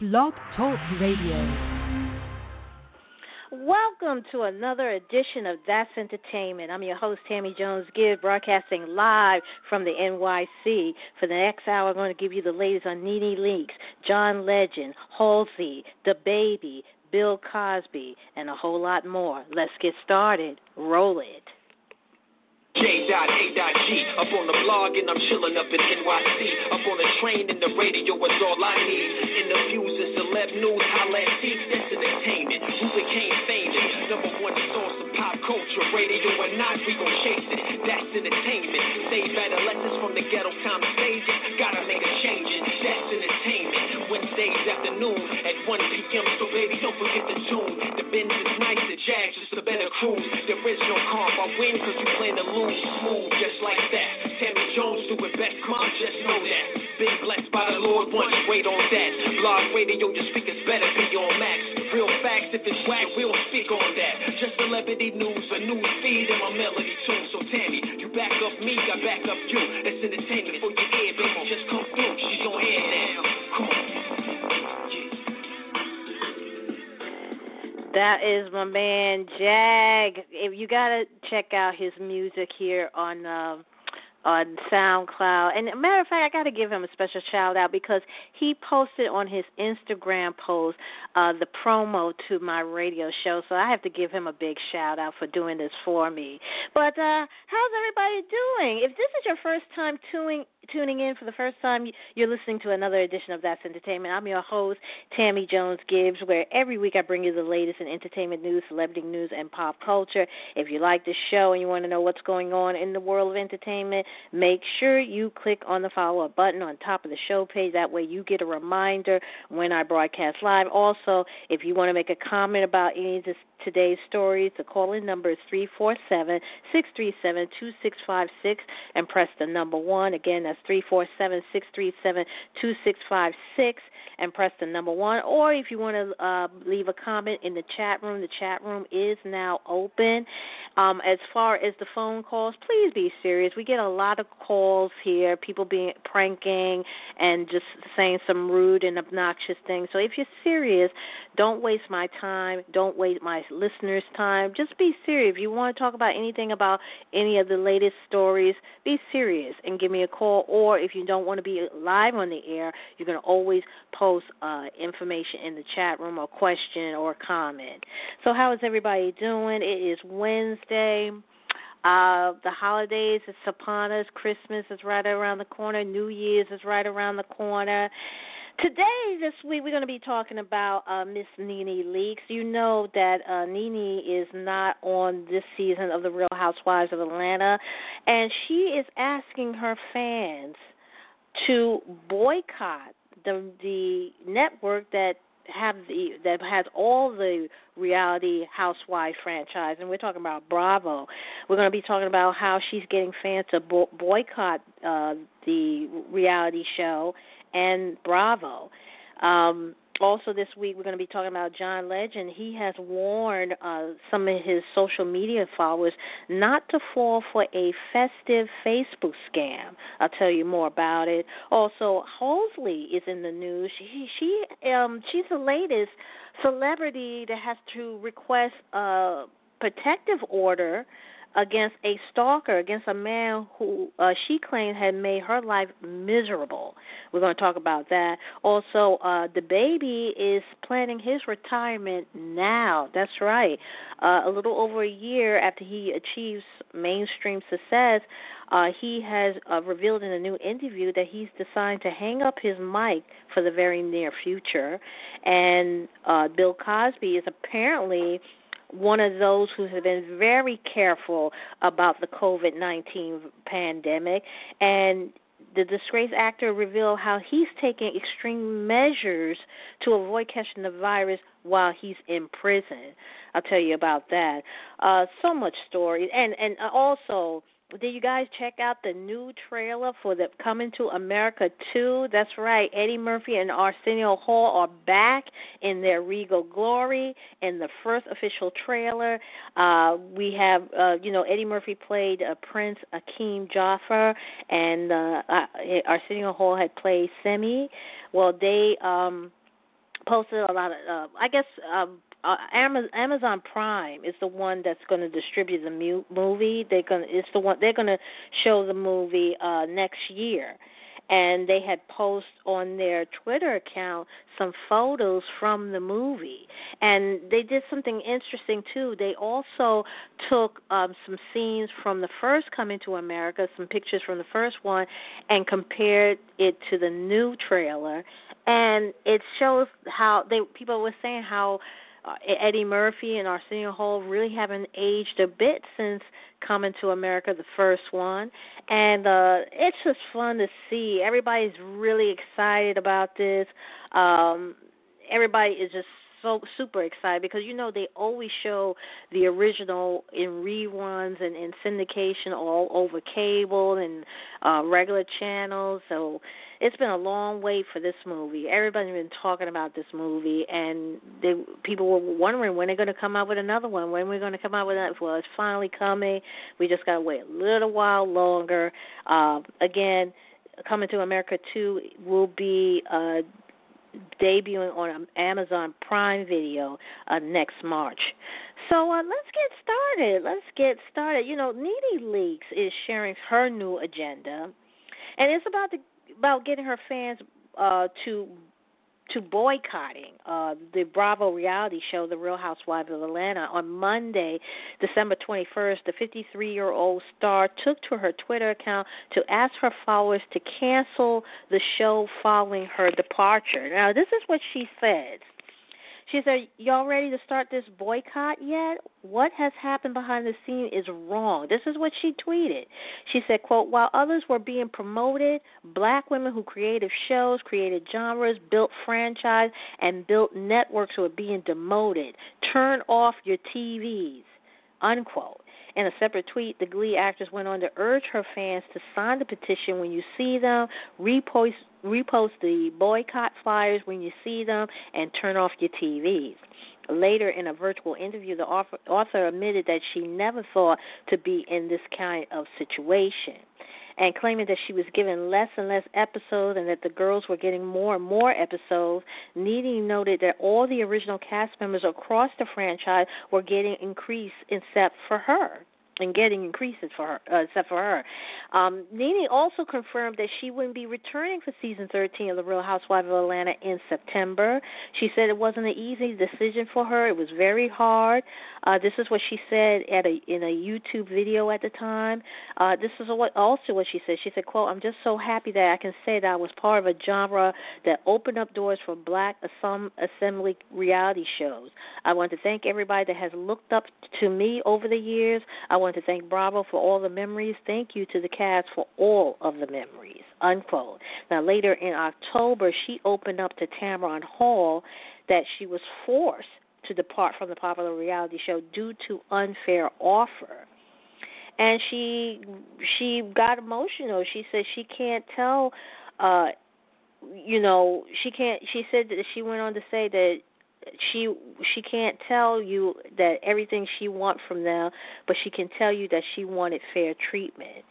Blog Talk Radio. Welcome to another edition of That's Entertainment. I'm your host, Tammy Jones Gibbs, broadcasting live from the NYC. For the next hour, I'm going to give you the latest on NeNe Leakes, John Legend, Halsey, The Baby, Bill Cosby, and a whole lot more. Let's get started. Roll it. J.A.G. Up on the blog and I'm chilling up in NYC. Up on the train and the radio is all I need. Interviews and celeb news, holla at C. That's entertainment. Who became famous? Number one source of pop culture. Radio or not, we gon' chase it. That's entertainment. Save adolescents from the ghetto of stages. Gotta make a change. That's afternoon at 1 p.m. So baby, don't forget the tune. The Benz is nice, the Jags just a better cruise. There is no calm. I win cause you plan to lose smooth, just like that. Tammy Jones do it best, come on, just know that. Been blessed by the Lord once, wait on that. Blog radio, your speakers better be on max. Real facts, if it's whack, we'll speak on that. Just celebrity news, a news feed, and my melody tune. So Tammy, you back up me, I back up you. That's entertainment for your ear, baby. Just come through, she's on air now. Come on. That is my man Jag. If you gotta check out his music here on um on SoundCloud. And matter of fact, I got to give him a special shout out because he posted on his Instagram post uh, the promo to my radio show. So I have to give him a big shout out for doing this for me. But uh, how's everybody doing? If this is your first time tuning tuning in for the first time, you're listening to another edition of That's Entertainment. I'm your host, Tammy Jones Gibbs, where every week I bring you the latest in entertainment news, celebrity news, and pop culture. If you like the show and you want to know what's going on in the world of entertainment, make sure you click on the follow up button on top of the show page. That way you get a reminder when I broadcast live. Also, if you want to make a comment about any of this today's stories. The call in number is 347 637 2656 and press the number 1. Again, that's 347 637 2656 and press the number 1. Or if you want to uh, leave a comment in the chat room, the chat room is now open. Um, as far as the phone calls, please be serious. We get a lot of calls here, people being pranking and just saying some rude and obnoxious things. So if you're serious, don't waste my time. Don't waste my listeners' time. Just be serious. If you want to talk about anything about any of the latest stories, be serious and give me a call. Or if you don't want to be live on the air, you can always post uh, information in the chat room or question or comment. So, how is everybody doing? It is Wednesday. Uh, the holidays is upon us. Christmas is right around the corner. New Year's is right around the corner. Today, this week, we're going to be talking about uh, Miss NeNe Leakes. You know that uh, NeNe is not on this season of The Real Housewives of Atlanta, and she is asking her fans to boycott the the network that have the that has all the reality housewife franchise and we're talking about bravo we're going to be talking about how she's getting fans to bo- boycott uh the reality show and Bravo. Um, also, this week we're going to be talking about John Legend. He has warned uh, some of his social media followers not to fall for a festive Facebook scam. I'll tell you more about it. Also, Halsey is in the news. She she um she's the latest celebrity that has to request a protective order against a stalker, against a man who uh, she claimed had made her life miserable. We're going to talk about that. Also, uh, DaBaby is planning his retirement now. That's right. Uh, a little over a year after he achieves mainstream success, uh, he has uh, revealed in a new interview that he's decided to hang up his mic for the very near future. And uh, Bill Cosby is apparently one of those who have been very careful about the COVID 19 pandemic. And the disgraced actor revealed how he's taking extreme measures to avoid catching the virus while he's in prison. I'll tell you about that. Uh, so much story, and and also did you guys check out the new trailer for the Coming to America 2? That's right. Eddie Murphy and Arsenio Hall are back in their regal glory in the first official trailer. Uh, we have, uh, you know, Eddie Murphy played uh, Prince Akeem Jaffer, and uh, uh, Arsenio Hall had played Semmi. Well, they. um posted a lot of. Uh, I guess um, uh, Amazon Prime is the one that's going to distribute the mu- movie. They're going. to It's the one they're going to show the movie uh, next year and they had posted on their Twitter account some photos from the movie. And they did something interesting too. They also took um, some scenes from the first Coming to America, some pictures from the first one, and compared it to the new trailer. And it shows how they people were saying how uh, Eddie Murphy and Arsenio Hall really haven't aged a bit since coming to America, the first one, and uh, it's just fun to see. Everybody's really excited about this. Um, everybody is just so super excited because you know they always show the original in reruns and in syndication all over cable and uh regular channels. So it's been a long wait for this movie. Everybody's been talking about this movie and they people were wondering when they're going to come out with another one when we're going to come out with that well it's finally coming. We just got to wait a little while longer. Uh again coming to america 2 will be uh debuting on Amazon Prime Video uh, next March. So uh, let's get started. Let's get started. You know, Nene Leakes is sharing her new agenda, and it's about the, about getting her fans uh, to to boycotting uh, the Bravo reality show, The Real Housewives of Atlanta. On Monday, December 21st, the 53 year old star took to her Twitter account to ask her followers to cancel the show following her departure. Now, this is what she said. She said, Y'all ready to start this boycott yet? What has happened behind the scene is wrong. This is what she tweeted. She said, quote, While others were being promoted, black women who created shows, created genres, built franchise, and built networks were being demoted. Turn off your TVs. Unquote. In a separate tweet, the Glee actress went on to urge her fans to sign the petition when you see them, repost, repost the boycott flyers when you see them, and turn off your TVs. Later, in a virtual interview, the author admitted that she never thought to be in this kind of situation and claiming that she was given less and less episodes and that the girls were getting more and more episodes. Nene noted that all the original cast members across the franchise were getting increased except for her and getting increases for her, uh, except for her. Um, Nene also confirmed that she wouldn't be returning for season 13 of The Real Housewives of Atlanta in September. She said it wasn't an easy decision for her. It was very hard. Uh, this is what she said at a in a YouTube video at the time. Uh, this is what also what she said. She said, "quote I'm just so happy that I can say that I was part of a genre that opened up doors for Black assembly reality shows. I want to thank everybody that has looked up to me over the years. I want to thank Bravo for all the memories. Thank you to the cast for all of the memories." Unquote. Now later in October, she opened up to Tamron Hall that she was forced to depart from the popular reality show due to unfair offer. And she she got emotional. She said she can't tell uh you know, she can't she said that she went on to say that she she can't tell you that everything she wants from them, but she can tell you that she wanted fair treatment.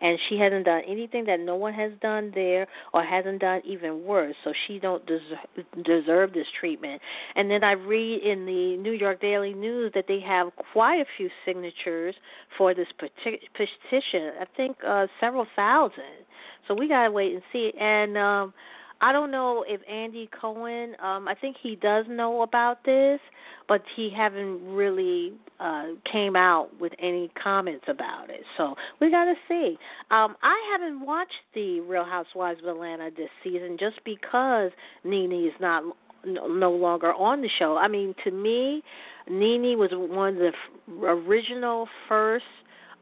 And she hasn't done anything that no one has done there or hasn't done even worse so she don't deserve, deserve this treatment. And then i read in the new york daily news that they have quite a few signatures for this petition i think uh several thousand. So we got to wait and see. And um I don't know if Andy Cohen. Um, I think he does know about this, but he haven't really uh, came out with any comments about it. So we got to see. Um, I haven't watched the Real Housewives of Atlanta this season just because Nene is not no longer on the show. I mean, to me, Nene was one of the original first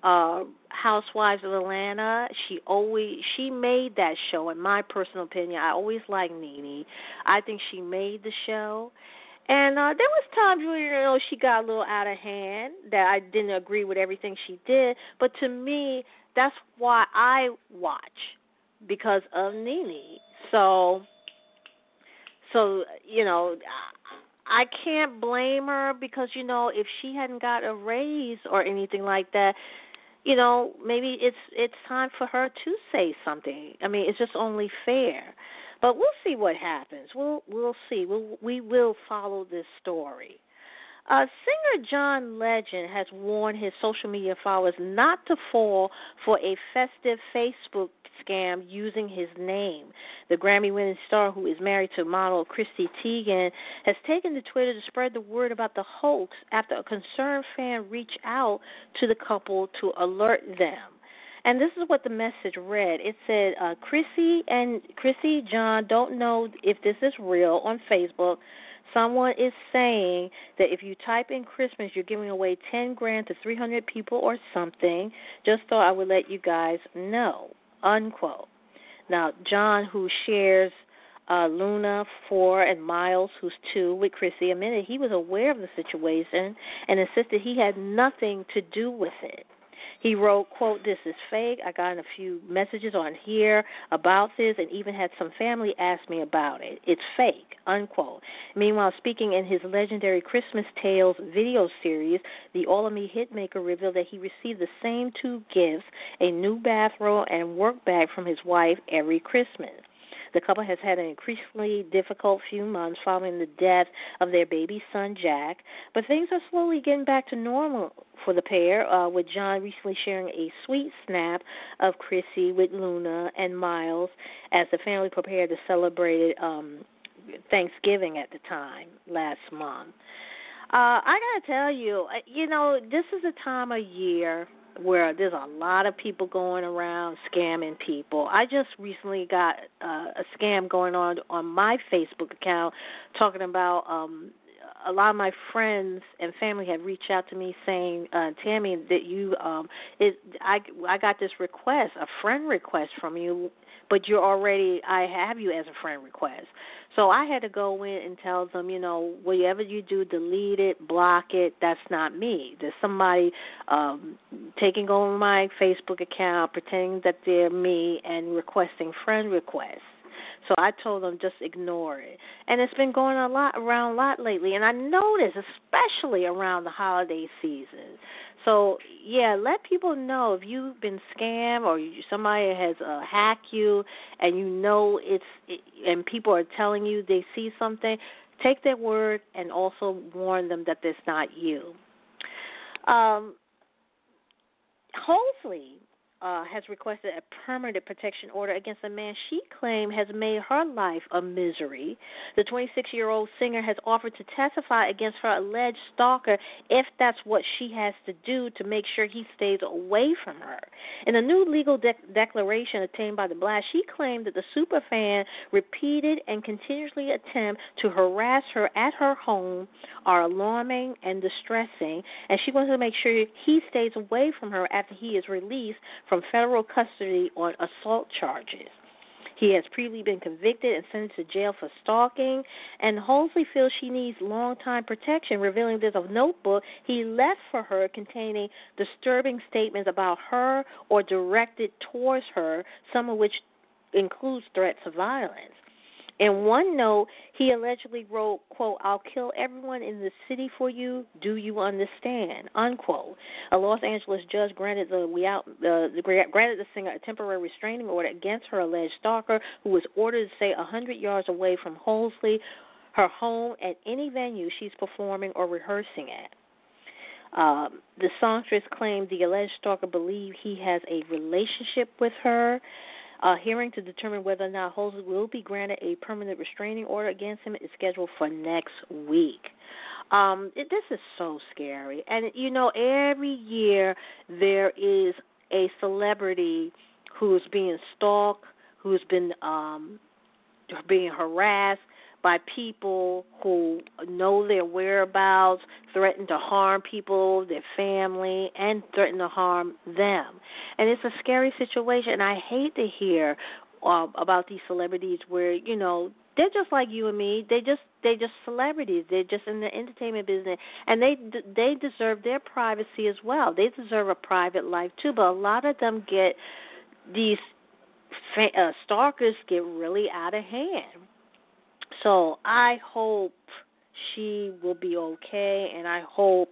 uh Housewives of Atlanta. She always she made that show in my personal opinion. I always liked Nene. I think she made the show. And uh there was times where you know she got a little out of hand that I didn't agree with everything she did, but to me that's why I watch because of Nene. So so you know I can't blame her because you know if she hadn't got a raise or anything like that, you know, maybe it's it's time for her to say something. I mean, it's just only fair. But we'll see what happens. We'll we'll see. We'll, we will follow this story. Uh, singer John Legend has warned his social media followers not to fall for a festive Facebook scam using his name. The Grammy winning star, who is married to model Chrissy Teigen, has taken to Twitter to spread the word about the hoax after a concerned fan reached out to the couple to alert them. And this is what the message read. It said, uh, Chrissy and Chrissy John don't know if this is real on Facebook someone is saying that if you type in Christmas, you're giving away 10 grand to 300 people or something. Just thought I would let you guys know. Unquote. Now, John, who shares uh, Luna, four, and Miles, who's two, with Chrissy, admitted he was aware of the situation and insisted he had nothing to do with it. He wrote, quote, this is fake. I got a few messages on here about this and even had some family ask me about it. It's fake, unquote. Meanwhile, speaking in his legendary Christmas Tales video series, the All of Me hitmaker revealed that he received the same two gifts, a new bathrobe and work bag from his wife every Christmas. The couple has had an increasingly difficult few months following the death of their baby son, Jack, but things are slowly getting back to normal for the pair, uh, with John recently sharing a sweet snap of Chrissy with Luna and Miles as the family prepared to celebrate um, Thanksgiving at the time last month. Uh, I gotta tell you, uh, you know, this is a time of year where there's a lot of people going around scamming people. I just recently got uh, a scam going on on my Facebook account talking about um a lot of my friends and family have reached out to me saying, uh, Tammy, that you um it I I got this request, a friend request from you, but you're already I have you as a friend request. So I had to go in and tell them, you know, whatever you do, delete it, block it. That's not me. There's somebody um, taking over my Facebook account, pretending that they're me, and requesting friend requests. So I told them just ignore it. And it's been going a lot around a lot lately and I noticed especially around the holiday season. So yeah, let people know if you've been scammed or somebody has uh, hacked you, and you know it's it, and people are telling you they see something. Take their word and also warn them that it's not you. Um, hopefully, uh, has requested a permanent protection order against a man she claimed has made her life a misery. The 26 year old singer has offered to testify against her alleged stalker if that's what she has to do to make sure he stays away from her. In a new legal de- declaration obtained by the Blast, she claimed that the superfan repeated and continuously attempt to harass her at her home are alarming and distressing, and she wants to make sure he stays away from her after he is released from federal custody on assault charges. He has previously been convicted and sentenced to jail for stalking, and Halsey feels she needs long time protection, revealing there's a notebook he left for her containing disturbing statements about her or directed towards her, some of which includes threats of violence. In one note, he allegedly wrote, "quote I'll kill everyone in the city for you. Do you understand?" Unquote. A Los Angeles judge granted the we out uh, granted the singer a temporary restraining order against her alleged stalker, who was ordered to stay a hundred yards away from Halsey, her home, at any venue she's performing or rehearsing at. Um, the songstress claimed the alleged stalker believed he has a relationship with her. A hearing to determine whether or not Halsey will be granted a permanent restraining order against him is scheduled for next week. Um, it, this is so scary, and you know, every year there is a celebrity who's being stalked, who's been um, being harassed, by people who know their whereabouts, threaten to harm people, their family, and threaten to harm them. And it's a scary situation. And I hate to hear uh, about these celebrities where you know they're just like you and me. They just they just celebrities. They're just in the entertainment business, and they they deserve their privacy as well. They deserve a private life too. But a lot of them get these uh, stalkers get really out of hand so I hope she will be okay, and I hope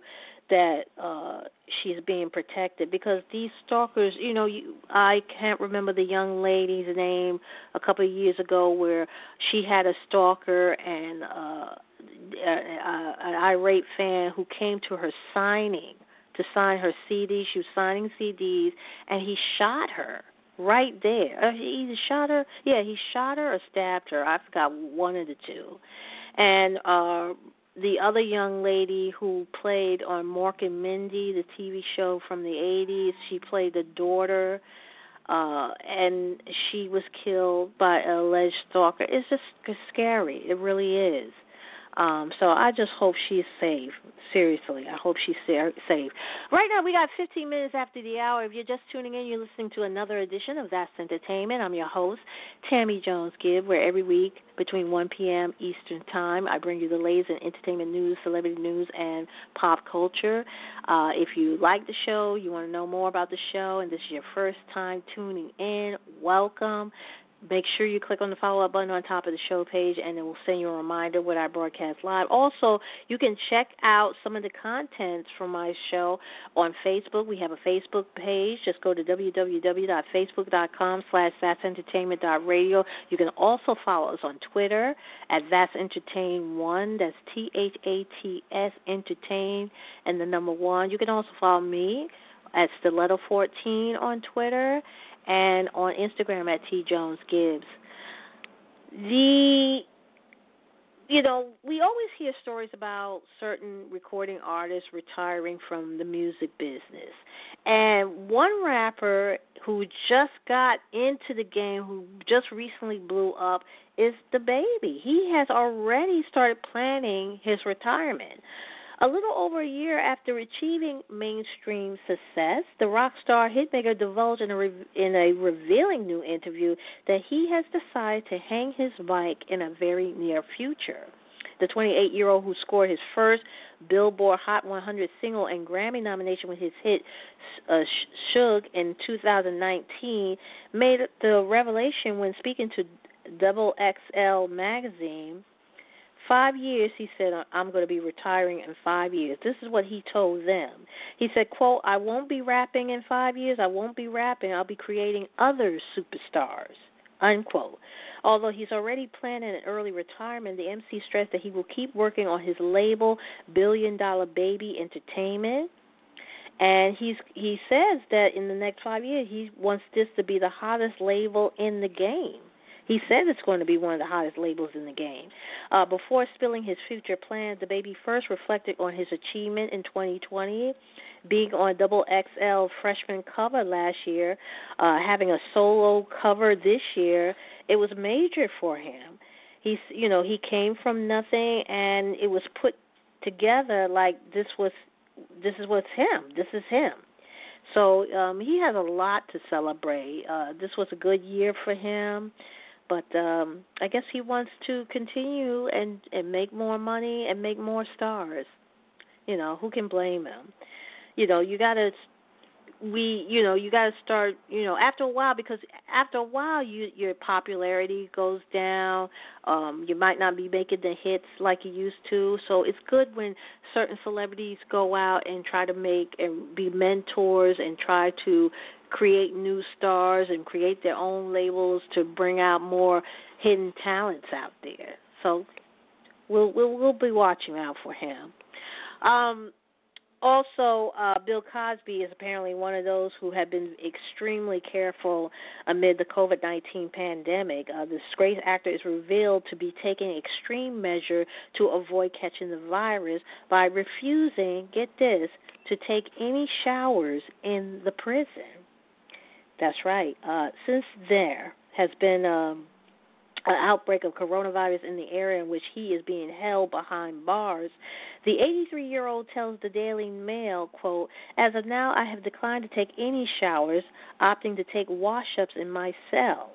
that uh she's being protected because these stalkers you know you i can't remember the young lady's name a couple of years ago where she had a stalker and uh an irate fan who came to her signing to sign her CD. She was signing CDs, and he shot her right there. Uh, he either shot her, yeah, he shot her or stabbed her. I forgot one of the two. And uh the other young lady who played on Mork and Mindy, the TV show from the 80s, she played the daughter uh and she was killed by an alleged stalker. It's just scary. It really is. Um, so I just hope she's safe. Seriously, I hope she's safe. Right now, we got 15 minutes after the hour. If you're just tuning in, you're listening to another edition of That's Entertainment. I'm your host, Tammy Jones Gibb, where every week between 1 p.m. Eastern Time, I bring you the latest in entertainment news, celebrity news, and pop culture. Uh, if you like the show, you want to know more about the show, and this is your first time tuning in, welcome. Make sure you click on the follow up button on top of the show page, and it will send you a reminder when I broadcast live. Also, you can check out some of the contents from my show on Facebook. We have a Facebook page. Just go to www.facebook.com slash that'sentertainment.radio. You can also follow us on Twitter at That's Entertain One. That's T H A T S Entertain and the number one. You can also follow me at Stiletto14 on Twitter and on Instagram at T Jones Gibbs. The you know, we always hear stories about certain recording artists retiring from the music business. And one rapper who just got into the game, who just recently blew up, is DaBaby. He has already started planning his retirement. A little over a year after achieving mainstream success, the rock star hitmaker divulged in a, re- in a revealing new interview that he has decided to hang his bike in a very near future. The 28 year old who scored his first Billboard Hot 100 single and Grammy nomination with his hit uh, in 2019 made the revelation when speaking to Double XL magazine Five years, he said, I'm going to be retiring in five years. This is what he told them. He said, quote, I won't be rapping in five years. I won't be rapping. I'll be creating other superstars, unquote. Although he's already planning an early retirement, the MC stressed that he will keep working on his label, Billion Dollar Baby Entertainment. And he's he says that in the next five years he wants this to be the hottest label in the game. He said it's going to be one of the hottest labels in the game. Uh, before spilling his future plans, DaBaby first reflected on his achievement in 2020, being on Double XL freshman cover last year, uh, having a solo cover this year. It was major for him. He's, you know, he came from nothing, and it was put together like this was, this is what's him. This is him. So um, he has a lot to celebrate. Uh, this was a good year for him but um I guess he wants to continue and and make more money and make more stars. You know, who can blame him? You know, you got to we you know you got to start you know after a while because after a while you your popularity goes down um you might not be making the hits like you used to so it's good when certain celebrities go out and try to make and be mentors and try to create new stars and create their own labels to bring out more hidden talents out there. So we'll we'll, we'll be watching out for him. Um, also, uh, Bill Cosby is apparently one of those who have been extremely careful amid the COVID 19 pandemic. Uh, the disgraced actor is revealed to be taking extreme measure to avoid catching the virus by refusing, get this, to take any showers in the prison. That's right. Uh, since there has been um, an outbreak of coronavirus in the area in which he is being held behind bars, the 83 year old tells the Daily Mail, quote, As of now, I have declined to take any showers, opting to take wash ups in my cell.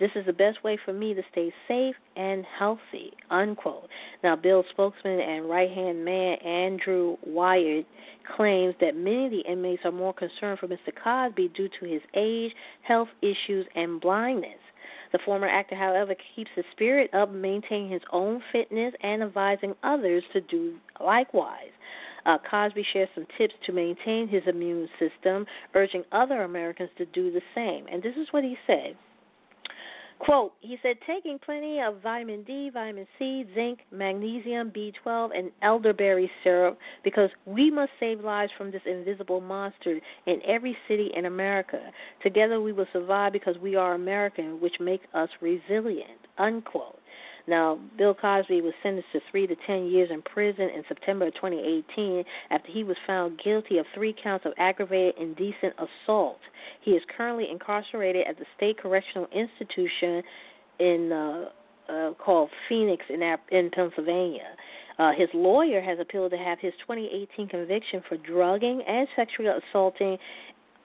This is the best way for me to stay safe and healthy, unquote. Now, Bill's spokesman and right hand man, Andrew Wyatt, claims that many of the inmates are more concerned for Mr. Cosby due to his age, health issues, and blindness. The former actor, however, keeps his spirit up, maintaining his own fitness and advising others to do likewise. Uh, Cosby shares some tips to maintain his immune system, urging other Americans to do the same. And this is what he said. Quote, he said, taking plenty of vitamin D, vitamin C, zinc, magnesium, B12, and elderberry syrup because we must save lives from this invisible monster in every city in America. Together we will survive because we are American, which makes us resilient. Unquote. Now, Bill Cosby was sentenced to three to ten years in prison in September of 2018 after he was found guilty of three counts of aggravated indecent assault. He is currently incarcerated at the State Correctional Institution in uh, uh, called Phoenix in in Pennsylvania. Uh, his lawyer has appealed to have his 2018 conviction for drugging and sexually assaulting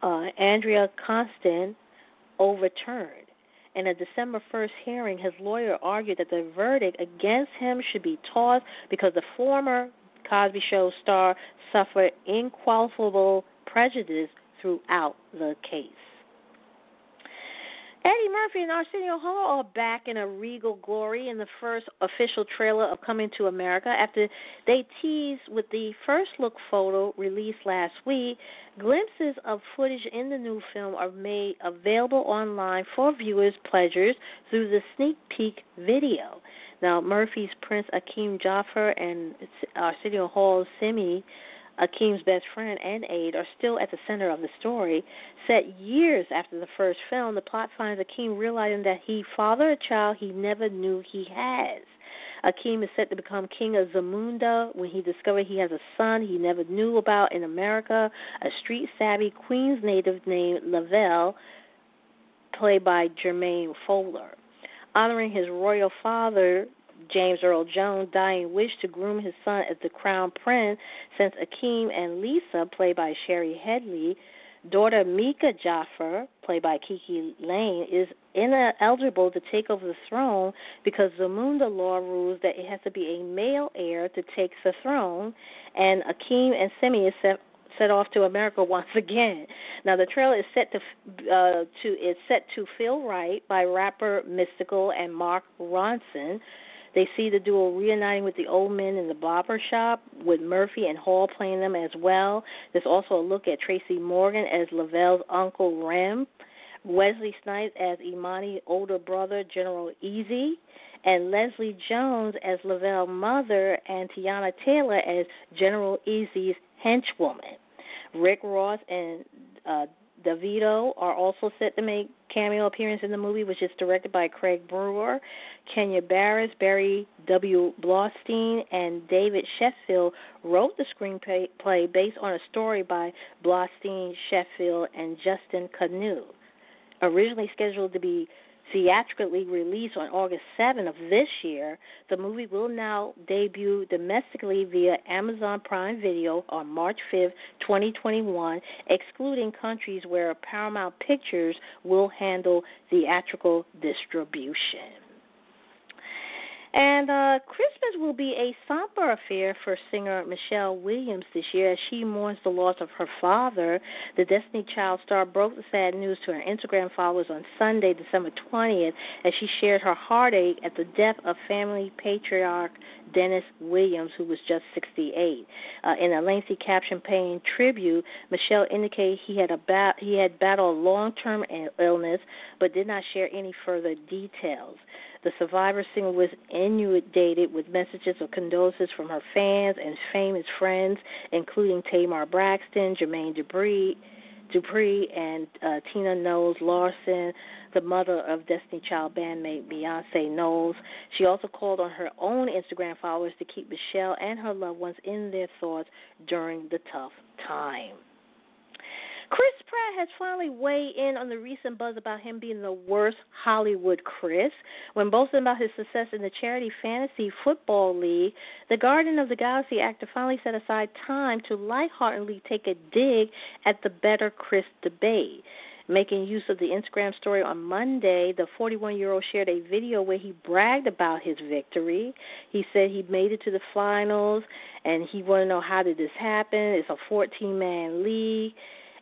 uh, Andrea Constand overturned. In a December 1st hearing, his lawyer argued that the verdict against him should be tossed because the former Cosby Show star suffered inqualifiable prejudice throughout the case. Eddie Murphy and Arsenio Hall are back in a regal glory in the first official trailer of Coming to America after they teased with the first look photo released last week. Glimpses of footage in the new film are made available online for viewers' pleasures through the sneak peek video. Now, Murphy's Prince Akeem Jaffer and Arsenio Hall's Semmi Akeem's best friend and aide are still at the center of the story. Set years after the first film, the plot finds Akeem realizing that he fathered a child he never knew he has. Akeem is set to become king of Zamunda when he discovers he has a son he never knew about in America, a street savvy Queens native named Lavelle, played by Jermaine Fowler. Honoring his royal father, James Earl Jones' dying wish to groom his son as the crown prince, since Akeem and Lisa, played by Shari Headley, daughter Mika Jaffer, played by KiKi Layne, is ineligible to take over the throne because Zamunda law rules that it has to be a male heir to take the throne, and Akeem and Semmi is set, set off to America once again. Now the trailer is set to uh, to is set to Feel Right by rapper Mystikal and Mark Ronson. They see the duo reuniting with the old men in the barber shop, with Murphy and Hall playing them as well. There's also a look at Tracy Morgan as Lavelle's uncle Reem, Wesley Snipes as Imani's older brother, General Izzi, and Leslie Jones as Lavelle's mother, and Teyana Taylor as General Izzi's henchwoman. Rick Ross and uh, DeVito are also set to make cameo appearance in the movie, which is directed by Craig Brewer. Kenya Barris, Barry W. Blaustein, and David Sheffield wrote the screenplay based on a story by Blaustein, Sheffield, and Justin Kanew. Originally scheduled to be theatrically released on August 7 of this year, the movie will now debut domestically via Amazon Prime Video on March 5, 2021, excluding countries where Paramount Pictures will handle theatrical distribution. And uh, Christmas will be a somber affair for singer Michelle Williams this year as she mourns the loss of her father. The Destiny Child star broke the sad news to her Instagram followers on Sunday, December 20th, as she shared her heartache at the death of family patriarch Dennis Williams, who was just 68. Uh, in a lengthy caption paying tribute, Michelle indicated he had he had battled long-term illness, but did not share any further details. The survivor singer was inundated with messages of condolences from her fans and famous friends, including Tamar Braxton, Jermaine Dupri, Dupri and uh, Tina Knowles Lawson, the mother of Destiny Child bandmate Beyonce Knowles. She also called on her own Instagram followers to keep Michelle and her loved ones in their thoughts during the tough time. Chris Pratt has finally weighed in on the recent buzz about him being the worst Hollywood Chris. When boasting about his success in the charity fantasy football league, the Guardian of the Galaxy actor finally set aside time to lightheartedly take a dig at the better Chris debate. Making use of the Instagram story on Monday, the 41 year old shared a video where he bragged about his victory. He said he made it to the finals and he wanted to know how did this happen. It's a 14 man league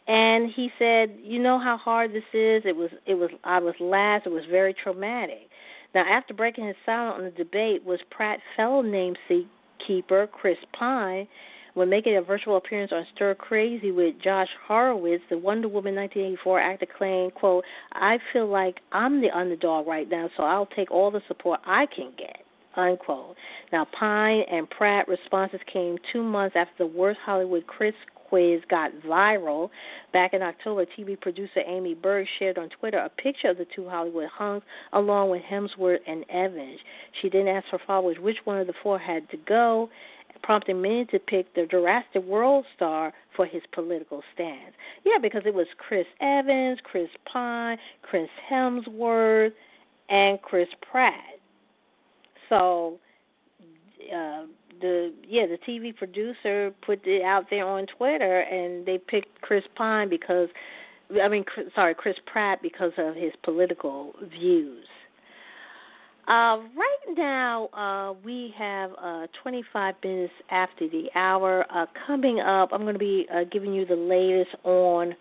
and he said, "You know how hard this is. It was it was I was last. It was very traumatic." Now, after breaking his silence on the debate, was Pratt fellow namesake keeper Chris Pine. when making a virtual appearance on Stir Crazy with Josh Horowitz, the Wonder Woman 1984 actor claimed, "quote I feel like I'm the underdog right now, so I'll take all the support I can get." Unquote. Now, Pine and Pratt responses came two months after the worst Hollywood Chris quiz got viral. Back in October, TV producer Amy Berg shared on Twitter a picture of the two Hollywood hunks along with Hemsworth and Evans. She then asked her followers which one of the four had to go, prompting many to pick the Jurassic World star for his political stance. Yeah, because it was Chris Evans, Chris Pine, Chris Hemsworth, and Chris Pratt. So, uh, the yeah the TV producer put it out there on Twitter, and they picked Chris Pine because I mean sorry Chris Pratt because of his political views. Uh, right now, uh, we have uh, 25 minutes after the hour. Uh, coming up, I'm going to be uh, giving you the latest on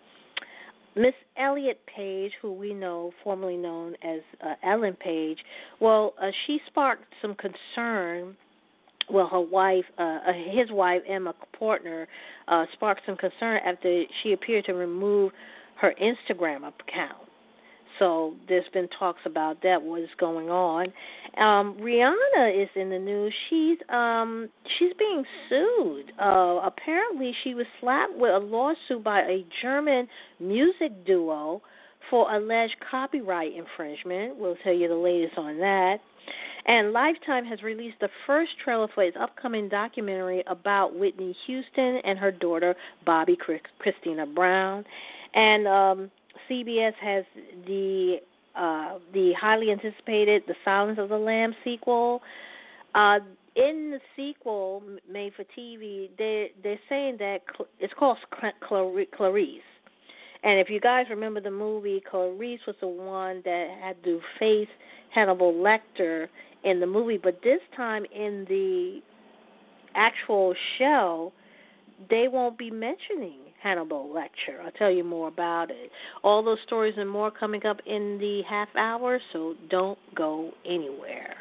Miss Elliot Page, who we know, formerly known as uh, Ellen Page. Well, she sparked some concern well, her wife, uh, uh, his wife Emma Portner, uh, sparked some concern after she appeared to remove her Instagram account. So there's been talks about that. What is going on? Um, Rihanna is in the news. She's um, she's being sued. Uh, apparently, she was slapped with a lawsuit by a German music duo for alleged copyright infringement. We'll tell you the latest on that. And Lifetime has released the first trailer for its upcoming documentary about Whitney Houston and her daughter, Bobbi Kristina Brown. And um, CBS has the uh, the highly anticipated The Silence of the Lambs sequel. Uh, in the sequel made for TV, they they're saying that it's called Clarice. And if you guys remember the movie, Clarice was the one that had to face Hannibal Lecter in the movie, but this time in the actual show, they won't be mentioning Hannibal Lecter. I'll tell you more about it. All those stories and more coming up in the half hour, so don't go anywhere.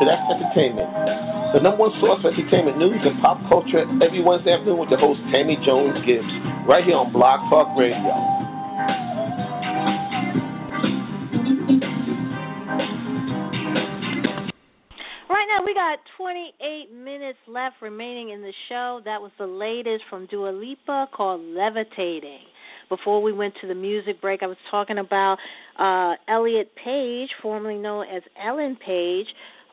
To That's Entertainment, the number one source for entertainment news and pop culture every Wednesday afternoon with the host Tammy Jones Gibbs, right here on Blog Talk Radio. Right now, we got 28 minutes left remaining in the show. That was the latest from Dua Lipa called Levitating. Before we went to the music break, I was talking about uh, Elliot Page, formerly known as Ellen Page.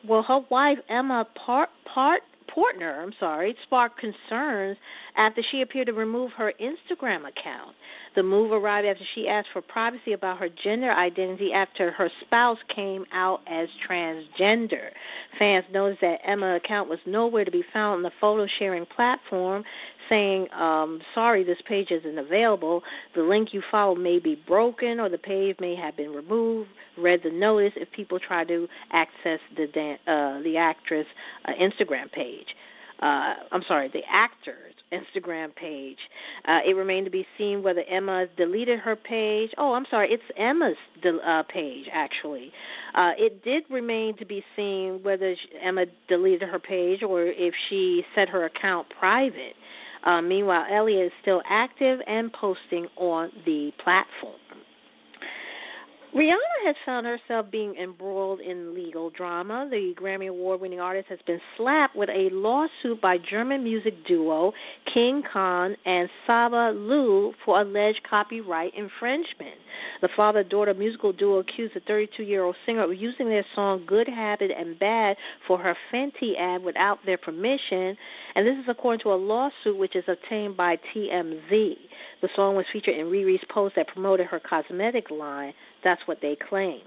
Well, her wife Emma Part Part Portner, I'm sorry, sparked concerns after she appeared to remove her Instagram account. The move arrived after she asked for privacy about her gender identity after her spouse came out as transgender. Fans noticed that Emma's account was nowhere to be found on the photo sharing platform, saying, um, sorry, this page isn't available. The link you follow may be broken or the page may have been removed. Read the notice if people try to access the uh, the actress uh, Instagram page. Uh, I'm sorry, the actor's Instagram page. Uh, it remained to be seen whether Emma deleted her page. Oh, I'm sorry, it's Emma's de- uh, page actually. Uh, it did remain to be seen whether Emma deleted her page or if she set her account private. Uh, meanwhile, Elliot is still active and posting on the platform. Rihanna has found herself being embroiled in legal drama. The Grammy Award winning artist has been slapped with a lawsuit by German music duo King Khan and Saba Lou for alleged copyright infringement. The father daughter musical duo accused the 32 year old singer of using their song Good Habit and Bad for her Fenty ad without their permission, and this is according to a lawsuit which is obtained by TMZ. The song was featured in Riri's post that promoted her cosmetic line. That's what they claim.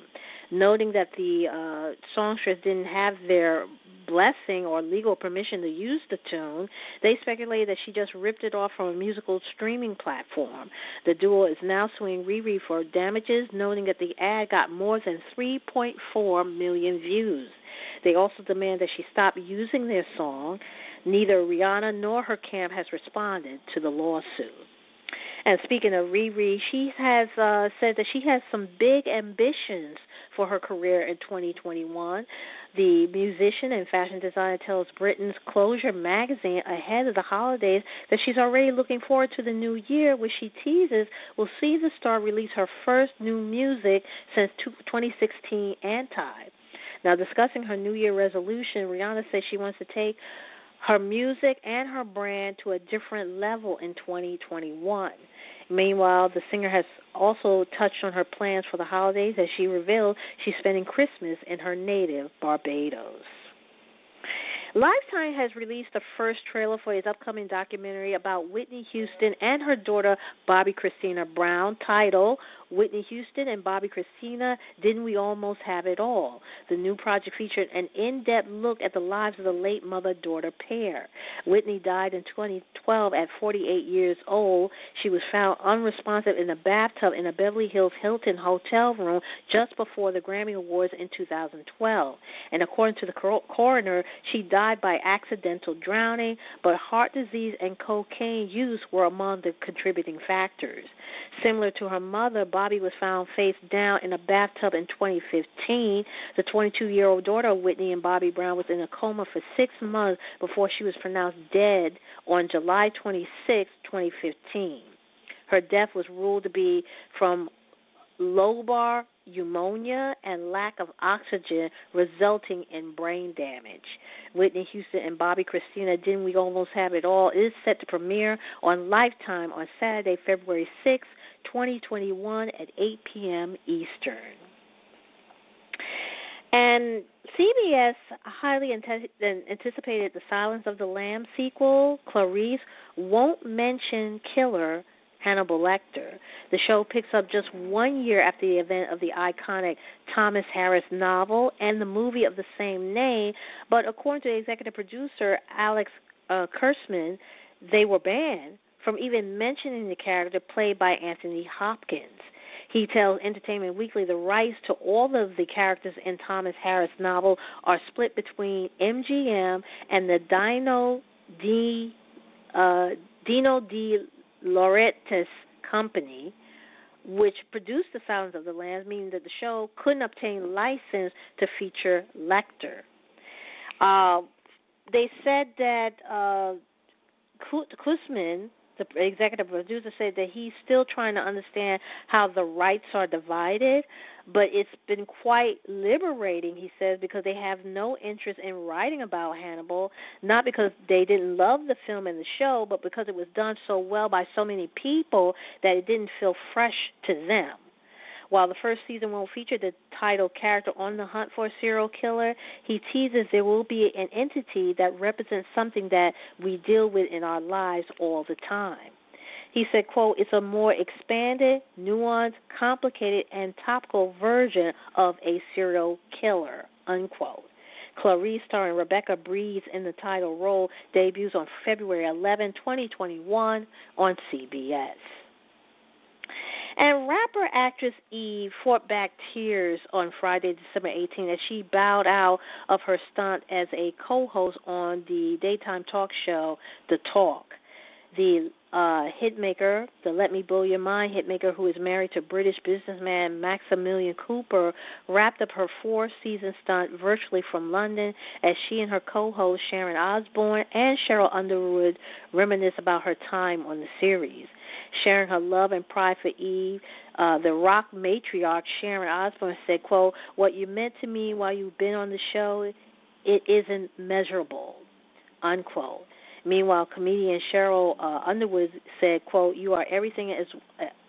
Noting that the uh, songstress didn't have their blessing or legal permission to use the tune, they speculate that she just ripped it off from a musical streaming platform. The duo is now suing Riri for damages, noting that the ad got more than 3.4 million views. They also demand that she stop using their song. Neither Rihanna nor her camp has responded to the lawsuit. And speaking of Riri, she has uh, said that she has some big ambitions for her career in 2021. The musician and fashion designer tells Britain's Closer magazine ahead of the holidays that she's already looking forward to the new year, which she teases will see the star release her first new music since 2016 Anti. Now, discussing her New Year resolution, Rihanna says she wants to take her music and her brand to a different level in 2021. Meanwhile, the singer has also touched on her plans for the holidays as she revealed she's spending Christmas in her native Barbados. Lifetime has released the first trailer for his upcoming documentary about Whitney Houston and her daughter Bobbi Kristina Brown, titled Whitney Houston and Bobbi Kristina, Didn't We Almost Have It All? The new project featured an in depth look at the lives of the late mother daughter pair. Whitney died in 2012 at 48 years old. She was found unresponsive in a bathtub in a Beverly Hills Hilton hotel room just before the Grammy Awards in 2012. And according to the coroner, she died by accidental drowning, but heart disease and cocaine use were among the contributing factors. Similar to her mother, Bobbi was found face down in a bathtub in 2015. The 22 year old daughter of Whitney and Bobby Brown was in a coma for six months before she was pronounced dead on July 26, 2015. Her death was ruled to be from lobar pneumonia and lack of oxygen resulting in brain damage. Whitney Houston and Bobbi Kristina Didn't We Almost Have It All is set to premiere on Lifetime on Saturday, February 6, 2021 at 8 p.m. Eastern. And CBS highly anticipated the Silence of the Lambs sequel. Clarice won't mention killer Hannibal Lecter. The show picks up just one year after the event of the iconic Thomas Harris novel and the movie of the same name, but according to the executive producer Alex uh, Kurtzman, they were banned from even mentioning the character played by Anthony Hopkins. He tells Entertainment Weekly the rights to all of the characters in Thomas Harris' novel are split between MGM and the Dino D uh, Dino De Laurentiis company. which produced The Silence of the Lambs, meaning that the show couldn't obtain license to feature Lecter. Uh, they said that uh, the executive producer, said that he's still trying to understand how the rights are divided, but it's been quite liberating, he says, because they have no interest in writing about Hannibal, not because they didn't love the film and the show, but because it was done so well by so many people that it didn't feel fresh to them. While the first season won't feature the title character on the hunt for a serial killer, he teases there will be an entity that represents something that we deal with in our lives all the time. He said, quote, it's a more expanded, nuanced, complicated, and topical version of a serial killer, unquote. Clarice, starring Rebecca Breeds in the title role, debuts on February 11, 2021 on CBS. And rapper actress Eve fought back tears on Friday, December 18, as she bowed out of her stunt as a co host on the daytime talk show, The Talk. The uh, hitmaker, the Let Me Blow Your Mind hitmaker, who is married to British businessman Maximilian Cooper, wrapped up her four season stunt virtually from London as she and her co host Sharon Osbourne and Cheryl Underwood reminisce about her time on the series sharing her love and pride for Eve. Uh, the rock matriarch Sharon Osbourne said, "quote What you meant to me while you've been on the show, it isn't measurable." Unquote. Meanwhile, comedian Sheryl uh, Underwood said, "quote You are everything as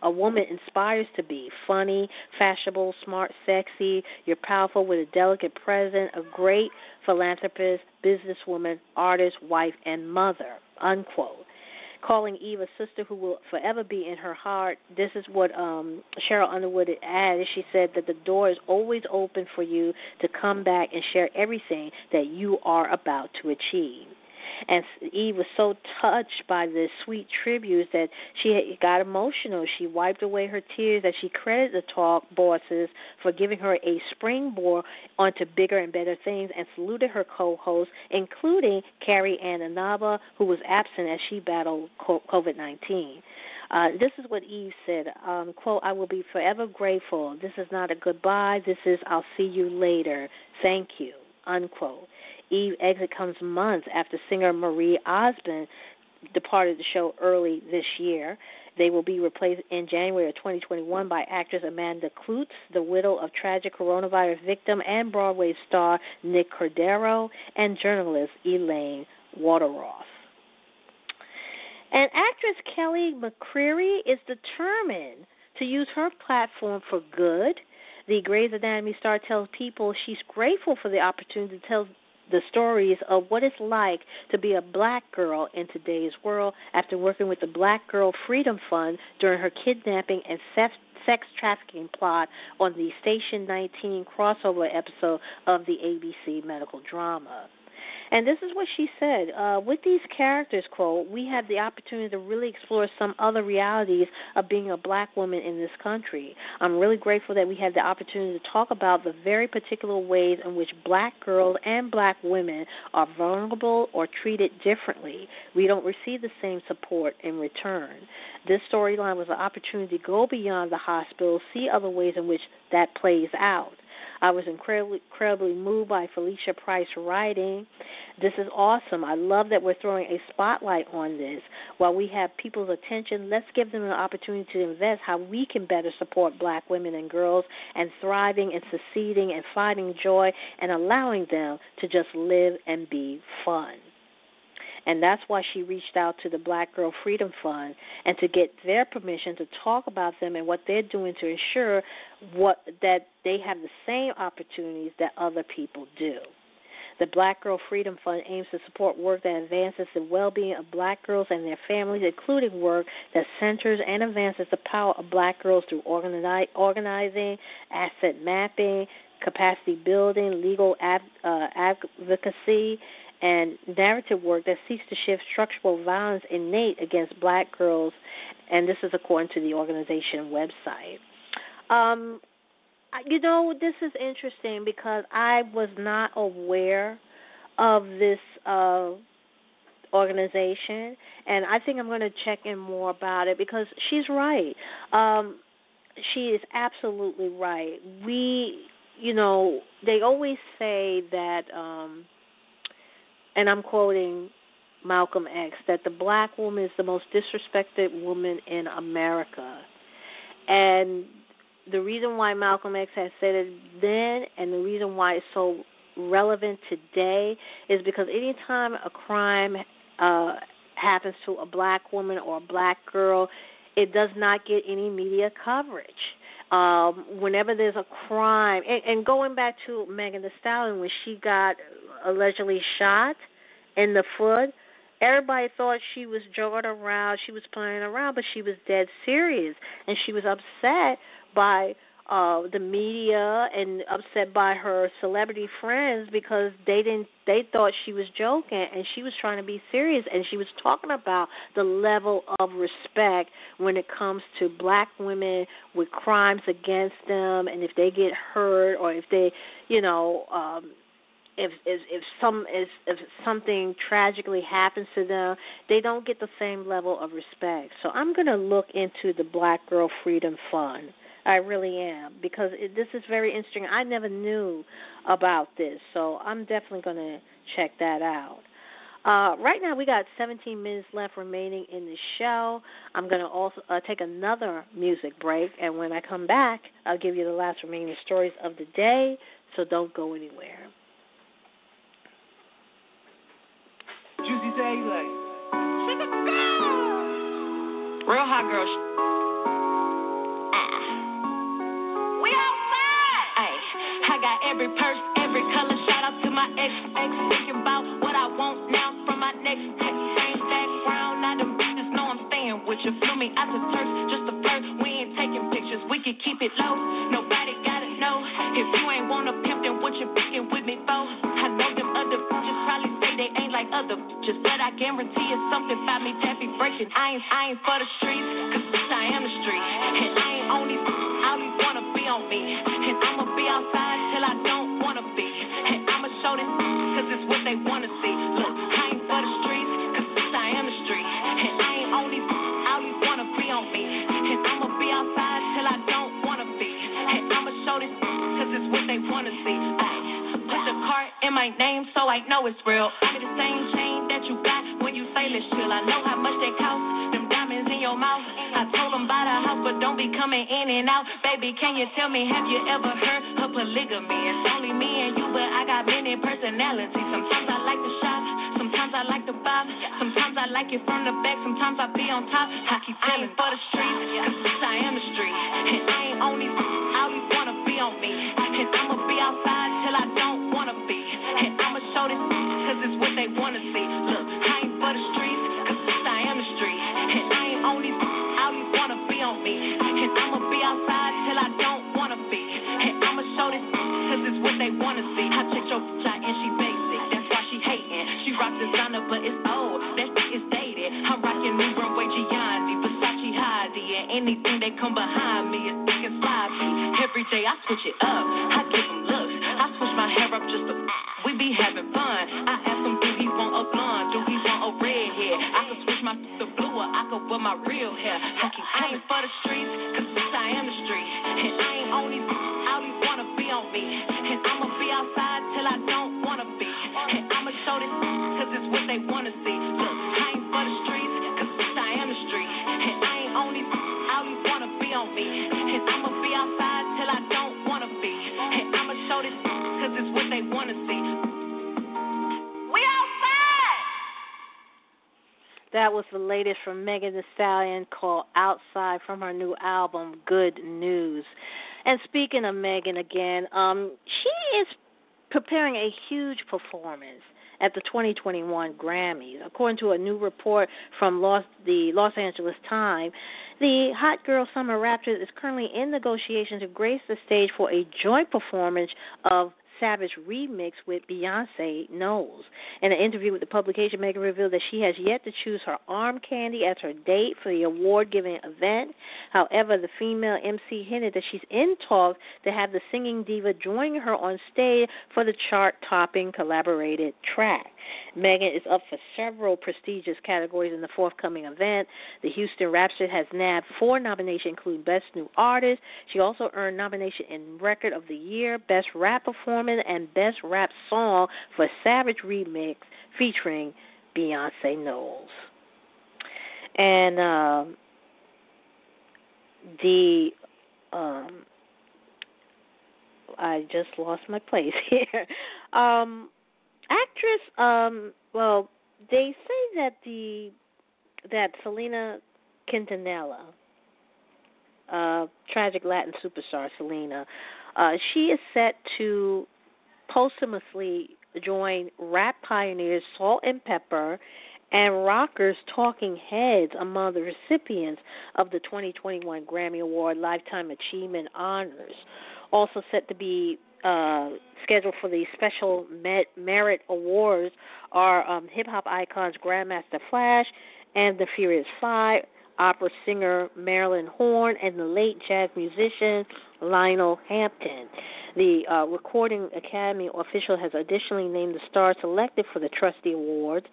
a woman inspires to be: funny, fashionable, smart, sexy. You're powerful with a delicate presence, a great philanthropist, businesswoman, artist, wife, and mother." Unquote calling Eve a sister who will forever be in her heart. This is what um, Sheryl Underwood added. She said that the door is always open for you to come back and share everything that you are about to achieve. And Eve was so touched by the sweet tributes that she got emotional. She wiped away her tears as she credited the talk bosses for giving her a springboard onto bigger and better things and saluted her co hosts, including Carrie Ann Inaba, who was absent as she battled COVID 19. Uh, this is what Eve said, um, quote, I will be forever grateful. This is not a goodbye. This is I'll see you later. Thank you, unquote. Eve exit comes months after singer Marie Osmond departed the show early this year. They will be replaced in January of 2021 by actress Amanda Kloots, the widow of tragic coronavirus victim and Broadway star Nick Cordero, and journalist Elaine Welteroth. And actress Kelly McCreary is determined to use her platform for good. The Grey's Anatomy star tells people she's grateful for the opportunity to tell the stories of what it's like to be a black girl in today's world after working with the Black Girl Freedom Fund during her kidnapping and sex sex trafficking plot on the Station 19 crossover episode of the ABC medical drama. And this is what she said. Uh, with these characters, quote, we have the opportunity to really explore some other realities of being a black woman in this country. I'm really grateful that we had the opportunity to talk about the very particular ways in which black girls and black women are vulnerable or treated differently. We don't receive the same support in return. This storyline was an opportunity to go beyond the hospital, see other ways in which that plays out. I was incredibly, incredibly moved by Felicia Pride writing. This is awesome. I love that we're throwing a spotlight on this. While we have people's attention, let's give them an opportunity to invest how we can better support black women and girls and thriving and succeeding and finding joy and allowing them to just live and be fun and that's why she reached out to the Black Girl Freedom Fund and to get their permission to talk about them and what they're doing to ensure what that they have the same opportunities that other people do. The Black Girl Freedom Fund aims to support work that advances the well being of black girls and their families, including work that centers and advances the power of black girls through organizing, asset mapping, capacity building, legal uh, advocacy, and narrative work that seeks to shift structural violence innate against black girls, and this is according to the organization website. Um, you know, this is interesting because I was not aware of this uh, organization, and I think I'm going to check in more about it because she's right. Um, she is absolutely right. We, you know, they always say that, um, and I'm quoting Malcolm X, that the black woman is the most disrespected woman in America. And the reason why Malcolm X has said it then and the reason why it's so relevant today is because anytime a crime uh happens to a black woman or a black girl, it does not get any media coverage. Um, whenever there's a crime, and, and going back to Megan Thee Stallion when she got allegedly shot in the foot, everybody thought she was joking around, she was playing around, but she was dead serious, and she was upset by uh the media and upset by her celebrity friends because they didn't they thought she was joking and she was trying to be serious. And she was talking about the level of respect when it comes to black women with crimes against them. And if they get hurt or if they you know um if if if some if, if something tragically happens to them, they don't get the same level of respect. So I'm going to look into the Black Girl Freedom Fund I really am because it, this is very interesting. I never knew about this, so I'm definitely going to check that out. Uh, right now, we got 17 minutes left remaining in the show. I'm going to also uh, take another music break, and when I come back, I'll give you the last remaining stories of the day. So don't go anywhere. Juicy say like, sugar girl, real hot girl. Ah. We outside. Ay, I got every purse, every color. Shout out to my ex, ex. Thinking about what I want now from my next ex. Same background, now them bitches know I'm staying with you. Feel me I to turf, just a flirt. We ain't taking pictures, we can keep it low. Nobody gotta know. If you ain't wanna pimp, then what you picking with me for? I know them other bitches probably say they ain't like other bitches, but I guarantee it's something about me that be breaking. I ain't, I ain't for the streets, cause I am the street. And I ain't on these, I always wanna be on me. And I'ma be outside till I don't wanna be. And I'ma show them, cause it's what they wanna see. Look, I ain't for the streets, cause I am the street. And I ain't only, I always wanna be on me. And I'ma be outside till I don't wanna be. And I'ma show them, cause it's what they wanna see. Ay, put the cart in my name so I know it's real. Give me the same chain that you got when you say let's chill. I know how much they cost, them diamonds in your mouth. I told them buy the house, but don't be coming in and out. Baby, can you tell me, have you ever heard of polygamy? It's only me and you, but I got many personalities. Sometimes I like to shop, sometimes I like to bob, sometimes I like it from the back, sometimes I be on top. I keep telling for the streets, cause I am the street. And I ain't on these, I always wanna be on me. And I'ma be outside till I behind And speaking of Megan again, um, she is preparing a huge performance at the 2021 Grammys. According to a new report from Los, the Los Angeles Times, the Hot Girl Summer Raptors is currently in negotiations to grace the stage for a joint performance of Savage remix with Beyonce Knowles. In an interview with the publication, Megan revealed that she has yet to choose her arm candy as her date for the award giving event. However, the female MC hinted that she's in talks to have the singing diva join her on stage for the chart topping collaborated track. Megan is up for several prestigious categories in the forthcoming event. The Houston Rhapsody has nabbed four nominations, including Best New Artist. She also earned nomination in Record of the Year, Best Rap Performance, and Best Rap Song for Savage Remix featuring Beyonce Knowles. And um, the um, I just lost my place here. Um, actress, um, well, they say that the that Selena Quintanilla, uh, tragic Latin superstar Selena, uh, she is set to posthumously join rap pioneers Salt-N-Pepa and rockers Talking Heads among the recipients of the 2021 Grammy Award Lifetime Achievement Honors. Also set to be uh, scheduled for the special Met Merit Awards are um, hip hop icons Grandmaster Flash and the Furious Five, opera singer Marilyn Horne, and the late jazz musician Lionel Hampton. The uh, Recording Academy official has additionally named the stars selected for the Trustees Awards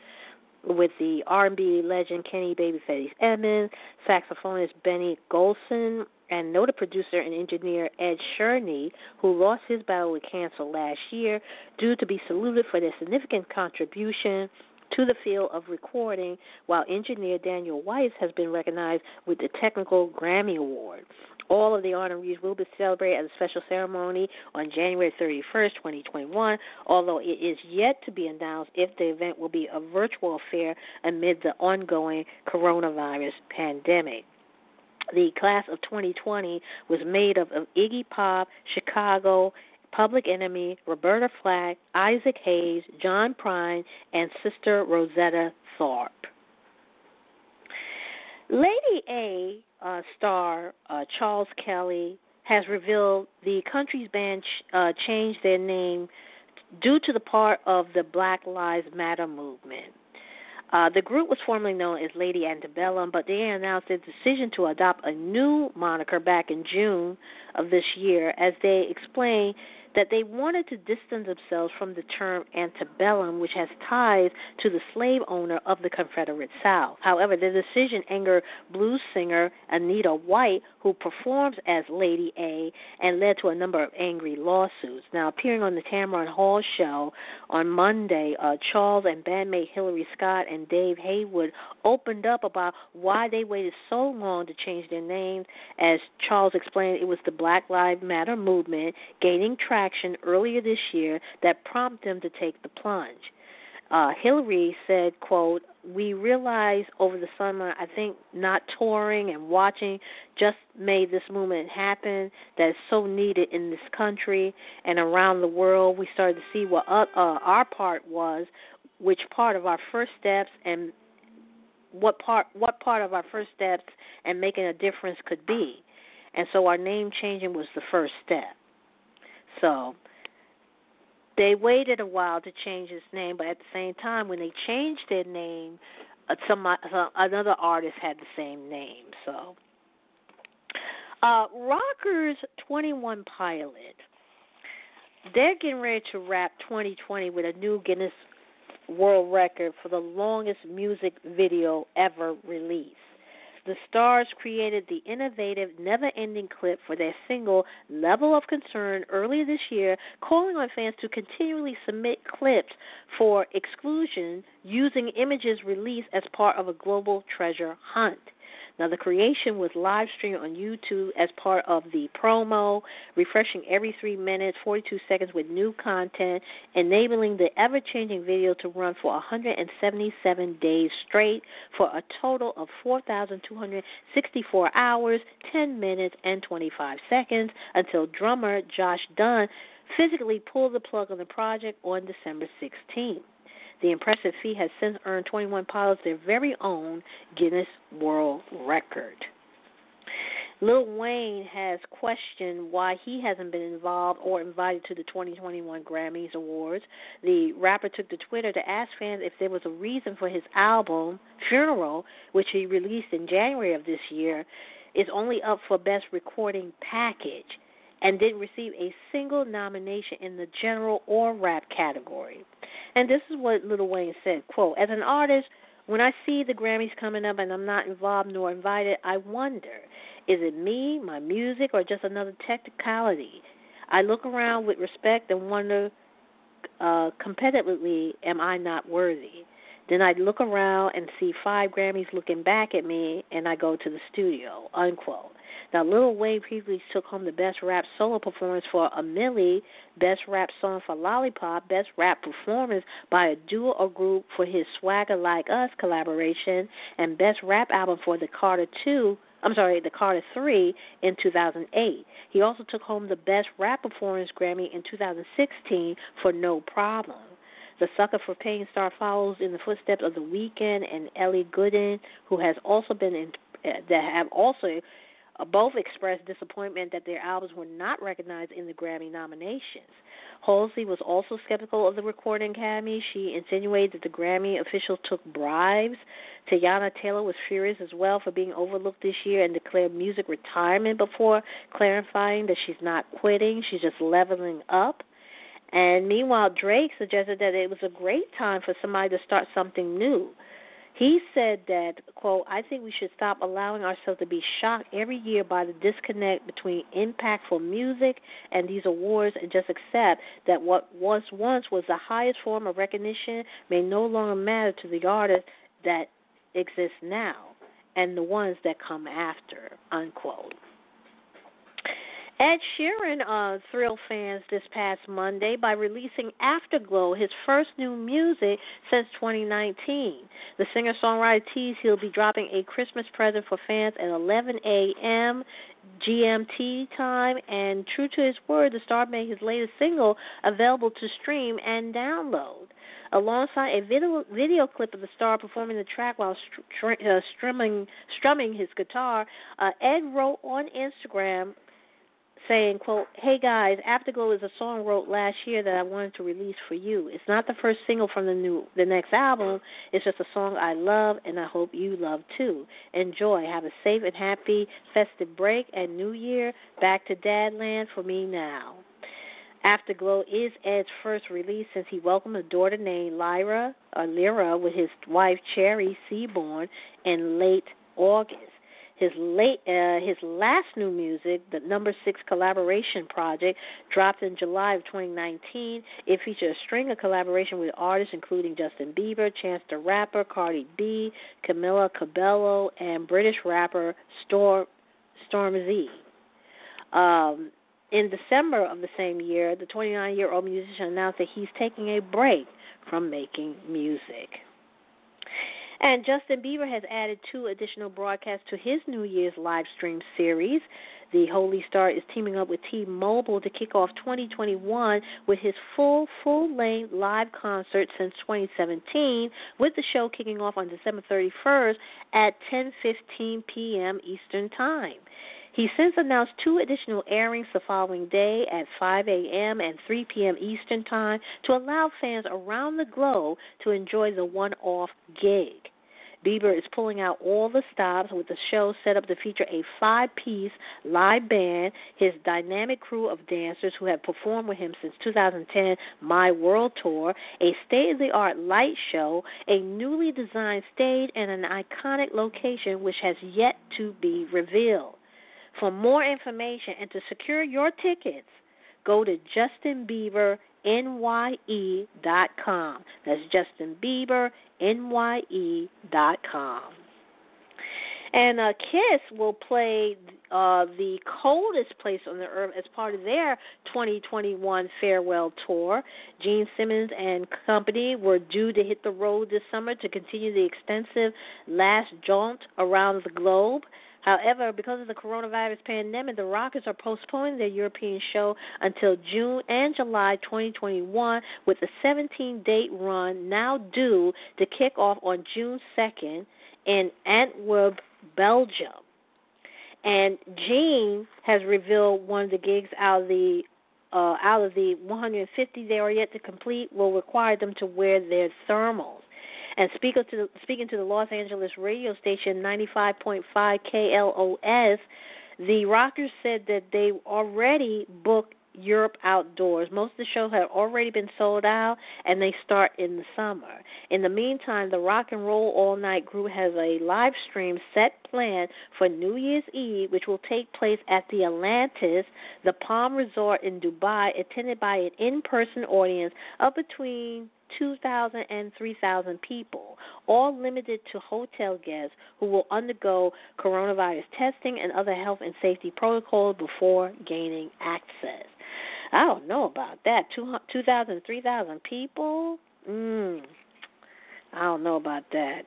with the R&B legend Kenny Babyface Edmonds, saxophonist Benny Golson, and noted producer and engineer Ed Cherney, who lost his battle with cancer last year, due to be saluted for their significant contribution to the field of recording, while engineer Daniel Weiss has been recognized with the Technical Grammy Award. All of the honorees will be celebrated at a special ceremony on January 31st, 2021, although it is yet to be announced if the event will be a virtual affair amid the ongoing coronavirus pandemic. The class of 2020 was made up of Iggy Pop, Chicago, Public Enemy, Roberta Flack, Isaac Hayes, John Prine, and Sister Rosetta Tharpe. Lady A uh, star uh, Charles Kelley has revealed the country's band ch- uh, changed their name due to the part of the Black Lives Matter movement. Uh, the group was formerly known as Lady Antebellum, but they announced their decision to adopt a new moniker back in June of this year as they explained that they wanted to distance themselves from the term antebellum, which has ties to the slave owner of the Confederate South. However, the decision angered blues singer Anita White, who performs as Lady A, and led to a number of angry lawsuits. Now, appearing on the Tamron Hall show on Monday, uh, Charles and bandmate Hillary Scott and Dave Haywood opened up about why they waited so long to change their names. As Charles explained, it was the Black Lives Matter movement gaining traction action earlier this year that prompted them to take the plunge. Uh, Hillary said, quote, we realized over the summer, I think not touring and watching just made this movement happen that is so needed in this country and around the world. We started to see what uh, uh, our part was, which part of our first steps and what part what part of our first steps and making a difference could be. And so our name changing was the first step. So they waited a while to change his name, but at the same time, when they changed their name, uh, some uh, another artist had the same name. So, uh, Rockers Twenty One Pilot, they're getting ready to wrap 2020 with a new Guinness World Record for the longest music video ever released. The Stars created the innovative Never Ending clip for their single Level of Concern earlier this year, calling on fans to continually submit clips for exclusion using images released as part of a global treasure hunt. Now, the creation was live streamed on YouTube as part of the promo, refreshing every three minutes, 42 seconds with new content, enabling the ever changing video to run for 177 days straight for a total of 4,264 hours, 10 minutes, and 25 seconds until drummer Josh Dun physically pulled the plug on the project on December 16th. The impressive feat has since earned 21 pilots their very own Guinness World Record. Lil Wayne has questioned why he hasn't been involved or invited to the 2021 Grammys Awards. The rapper took to Twitter to ask fans if there was a reason for his album, Funeral, which he released in January of this year, is only up for Best Recording Package. And didn't receive a single nomination in the general or rap category. And this is what Lil Wayne said, quote, As an artist, when I see the Grammys coming up and I'm not involved nor invited, I wonder, is it me, my music, or just another technicality? I look around with respect and wonder uh, competitively, am I not worthy? Then I look around and see five Grammys looking back at me, and I go to the studio. Unquote. Now, Lil Wayne previously took home the Best Rap Solo Performance for A Milli, Best Rap Song for Lollipop, Best Rap Performance by a duo or group for his Swagger Like Us collaboration, and Best Rap Album for the Carter 2 I'm sorry, the Carter 3 in 2008. He also took home the Best Rap Performance Grammy in 2016 for No Problem. The Sucker for Pain star follows in the footsteps of The Weeknd and Ellie Goulding, who has also been in, uh, that have also Uh, both expressed disappointment that their albums were not recognized in the Grammy nominations. Halsey was also skeptical of the Recording Academy. She insinuated that the Grammy officials took bribes. Teyana Taylor was furious as well for being overlooked this year and declared music retirement before clarifying that she's not quitting, she's just leveling up. And meanwhile, Drake suggested that it was a great time for somebody to start something new. He said that, quote, I think we should stop allowing ourselves to be shocked every year by the disconnect between impactful music and these awards and just accept that what was once was the highest form of recognition may no longer matter to the artists that exist now and the ones that come after, unquote. Ed Sheeran uh, thrilled fans this past Monday by releasing Afterglow, his first new music since 2019. The singer songwriter teased he'll be dropping a Christmas present for fans at 11 a.m. GMT time, and true to his word, the star made his latest single available to stream and download. Alongside a video video clip of the star performing the track while str- uh, strumming strumming his guitar, uh, Ed wrote on Instagram saying, quote, Hey guys, Afterglow is a song wrote last year that I wanted to release for you. It's not the first single from the new the next album. It's just a song I love and I hope you love too. Enjoy. Have a safe and happy festive break and new year. Back to Dadland for me now. Afterglow is Ed's first release since he welcomed a daughter named Lyra or Lyra with his wife Cherry Seaborn in late August. His late uh, his last new music, the number six collaboration project, dropped in July of 2019. It featured a string of collaboration with artists including Justin Bieber, Chance the Rapper, Cardi B, Camila Cabello, and British rapper Storm Stormzy. Um, in December of the same year, the 29 year old musician announced that he's taking a break from making music. And Justin Bieber has added two additional broadcasts to his New Year's live stream series. The Holy Star is teaming up with T Mobile to kick off 2021 with his full, full length live concert since 2017, with the show kicking off on December 31st at 10:15 p.m. Eastern Time. He since announced two additional airings the following day at 5 a.m. and 3 p.m. Eastern Time to allow fans around the globe to enjoy the one off gig. Bieber is pulling out all the stops with the show set up to feature a five piece live band, his dynamic crew of dancers who have performed with him since 2010 My World Tour, a state of the art light show, a newly designed stage, and an iconic location which has yet to be revealed. For more information and to secure your tickets, go to justinbiebernye.com. That's justinbiebernye.com. And uh, Kiss will play uh, the coldest place on the earth as part of their 2021 farewell tour. Gene Simmons and company were due to hit the road this summer to continue the extensive last jaunt around the globe. However, because of the coronavirus pandemic, the Rockets are postponing their European show until June and July 2021, with a 17 date run now due to kick off on June 2nd in Antwerp, Belgium. And Gene has revealed one of the gigs out of the uh, out of the 150 they are yet to complete will require them to wear their thermals. And speaking to, speaking to the Los Angeles radio station 95.5 KLOS, The Rockers said that they already booked Europe outdoors. Most of the shows have already been sold out, and they start in the summer. In the meantime, the Rock and Roll All Night group has a live stream set planned for New Year's Eve, which will take place at the Atlantis, the Palm Resort in Dubai, attended by an in person audience of between 2,000 and 3,000 people, all limited to hotel guests who will undergo coronavirus testing and other health and safety protocols before gaining access. I don't know about that. Two two thousand, three thousand people. Mm. I don't know about that.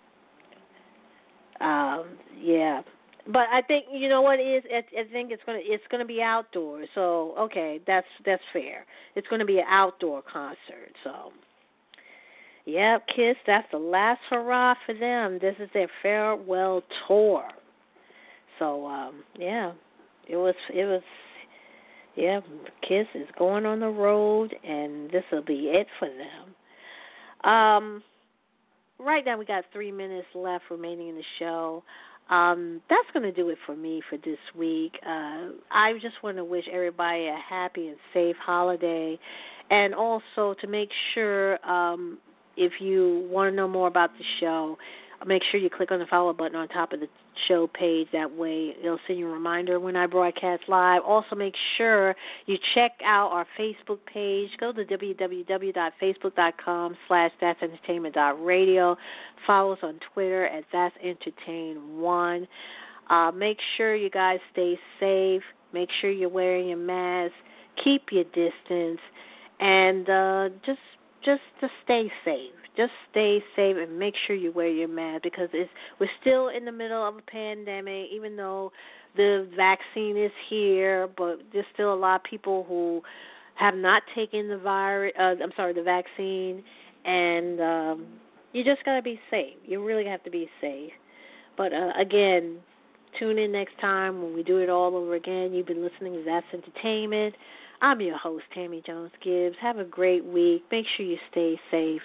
Um, yeah, but I think you know what it is. I, I think it's gonna it's gonna be outdoors. So okay, that's that's fair. It's gonna be an outdoor concert. So. Yep, Kiss, that's the last hurrah for them. This is their farewell tour. So, um, yeah. It was it was yeah, Kiss is going on the road, and this will be it for them. Um, right now, we got three minutes left remaining in the show. Um, that's going to do it for me for this week. Uh, I just want to wish everybody a happy and safe holiday, and also to make sure um, if you want to know more about the show, make sure you click on the follow button on top of the show page. That way, it'll send you a reminder when I broadcast live. Also, make sure you check out our Facebook page. Go to www.facebook.com/slash That's Entertainment Radio. Follow us on Twitter at That's Entertain One. Uh, make sure you guys stay safe. Make sure you're wearing your mask. Keep your distance, and uh, just just to stay safe. Just stay safe and make sure you wear your mask because it's we're still in the middle of a pandemic even though the vaccine is here but there's still a lot of people who have not taken the virus uh, I'm sorry the vaccine. And um you just got to be safe. You really have to be safe. But uh, again tune in next time when we do it all over again. You've been listening to that's entertainment I'm your host, Tammy Jones Gibbs. Have a great week. Make sure you stay safe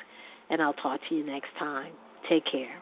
and I'll talk to you next time. Take care.